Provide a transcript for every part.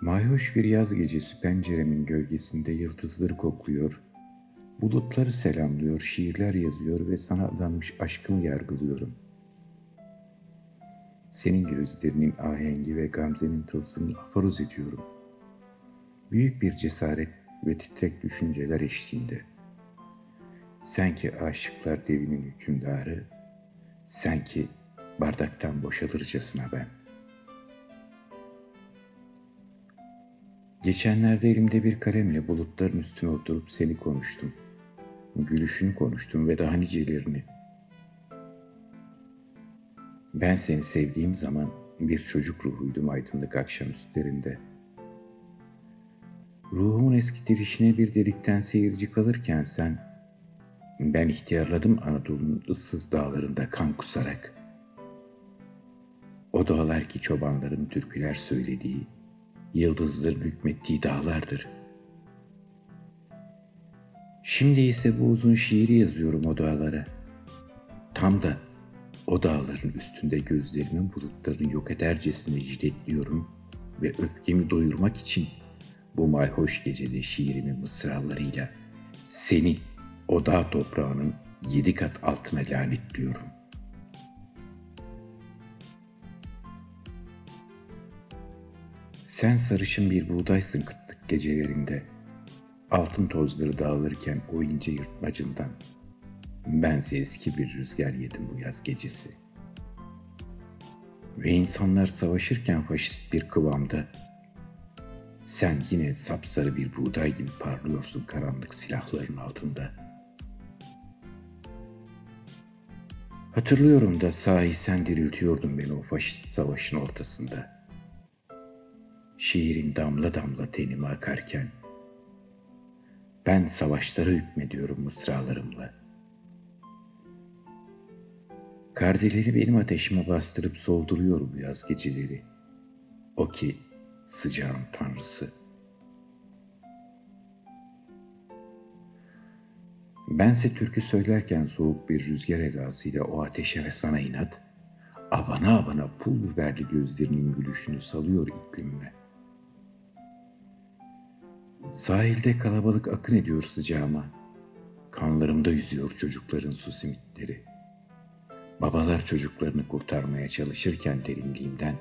Mayhoş bir yaz gecesi penceremin gölgesinde yıldızları kokluyor, bulutları selamlıyor, şiirler yazıyor ve sana adanmış aşkımı yargılıyorum. Senin gözlerinin ahengi ve gamzenin tılsımını afaruz ediyorum. Büyük bir cesaret ve titrek düşünceler eşliğinde. Sen ki aşıklar devinin hükümdarı, sen ki bardaktan boşalırcasına ben.'' Geçenlerde elimde bir kalemle bulutların üstüne oturup seni konuştum. Gülüşünü konuştum ve daha nicelerini. Ben seni sevdiğim zaman bir çocuk ruhuydum aydınlık akşam üstlerinde. Ruhumun eski dirişine bir delikten seyirci kalırken sen, ben ihtiyarladım Anadolu'nun ıssız dağlarında kan kusarak. O dağlar ki çobanların türküler söylediği, yıldızların hükmettiği dağlardır. Şimdi ise bu uzun şiiri yazıyorum o dağlara. Tam da o dağların üstünde gözlerimin bulutlarını yok edercesine ciletliyorum ve öfkemi doyurmak için bu mayhoş gecede şiirimin mısralarıyla seni o dağ toprağının yedi kat altına lanetliyorum.'' Sen sarışın bir buğdaysın kıtlık gecelerinde. Altın tozları dağılırken o ince yırtmacından. Bense eski bir rüzgar yedim bu yaz gecesi. Ve insanlar savaşırken faşist bir kıvamda. Sen yine sapsarı bir buğday gibi parlıyorsun karanlık silahların altında. Hatırlıyorum da sahi sen diriltiyordun beni o faşist savaşın ortasında.'' Şiirin damla damla tenime akarken, ben savaşlara hükmediyorum mısralarımla. Kardeleri benim ateşime bastırıp solduruyor bu yaz geceleri. O ki sıcağın tanrısı. Bense türkü söylerken soğuk bir rüzgar edasıyla o ateşe ve sana inat, abana abana pul biberli gözlerinin gülüşünü salıyor iklimime. Sahilde kalabalık akın ediyor sıcağıma. Kanlarımda yüzüyor çocukların su simitleri. Babalar çocuklarını kurtarmaya çalışırken derinliğimden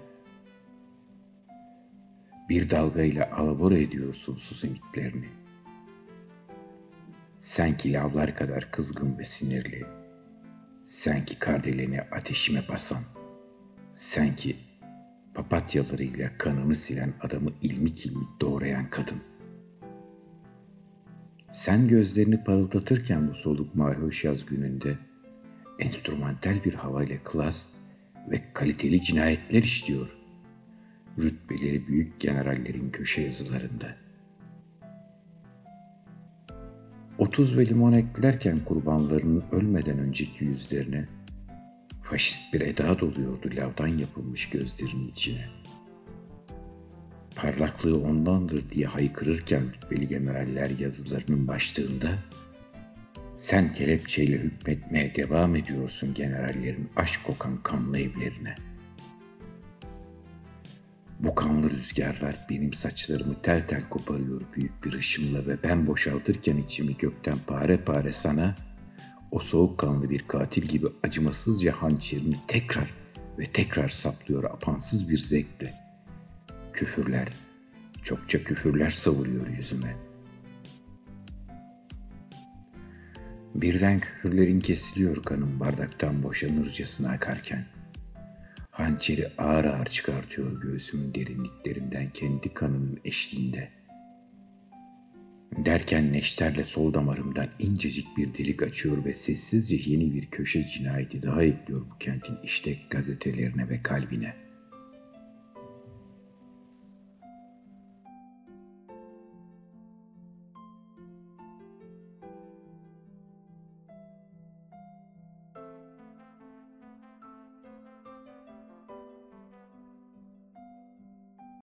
bir dalgayla alabora ediyorsun su simitlerini. Sen ki lavlar kadar kızgın ve sinirli. Sen ki kardeleni ateşime basan. Sen ki papatyalarıyla kanını silen adamı ilmik ilmik doğrayan kadın. Sen gözlerini parıldatırken bu soluk mayhoş yaz gününde enstrümantal bir havayla klas ve kaliteli cinayetler işliyor. Rütbeleri büyük generallerin köşe yazılarında. Otuz ve limon eklerken kurbanlarının ölmeden önceki yüzlerine faşist bir eda doluyordu lavdan yapılmış gözlerinin içine.'' Parlaklığı ondandır diye haykırırken rütbeli generaller yazılarının başlığında sen kelepçeyle hükmetmeye devam ediyorsun generallerin aşk kokan kanlı evlerine. Bu kanlı rüzgarlar benim saçlarımı tel tel koparıyor büyük bir ışımla ve ben boşaltırken içimi gökten pare pare sana o soğukkanlı bir katil gibi acımasızca hançerini tekrar ve tekrar saplıyor apansız bir zevkle.'' Küfürler, çokça küfürler savuruyor yüzüme. Birden küfürlerin kesiliyor kanım bardaktan boşanırcasına akarken. Hançeri ağır ağır çıkartıyor göğsümün derinliklerinden kendi kanının eşliğinde. Derken neşterle sol damarımdan incecik bir delik açıyor ve sessizce yeni bir köşe cinayeti daha ekliyor bu kentin iştek gazetelerine ve kalbine.''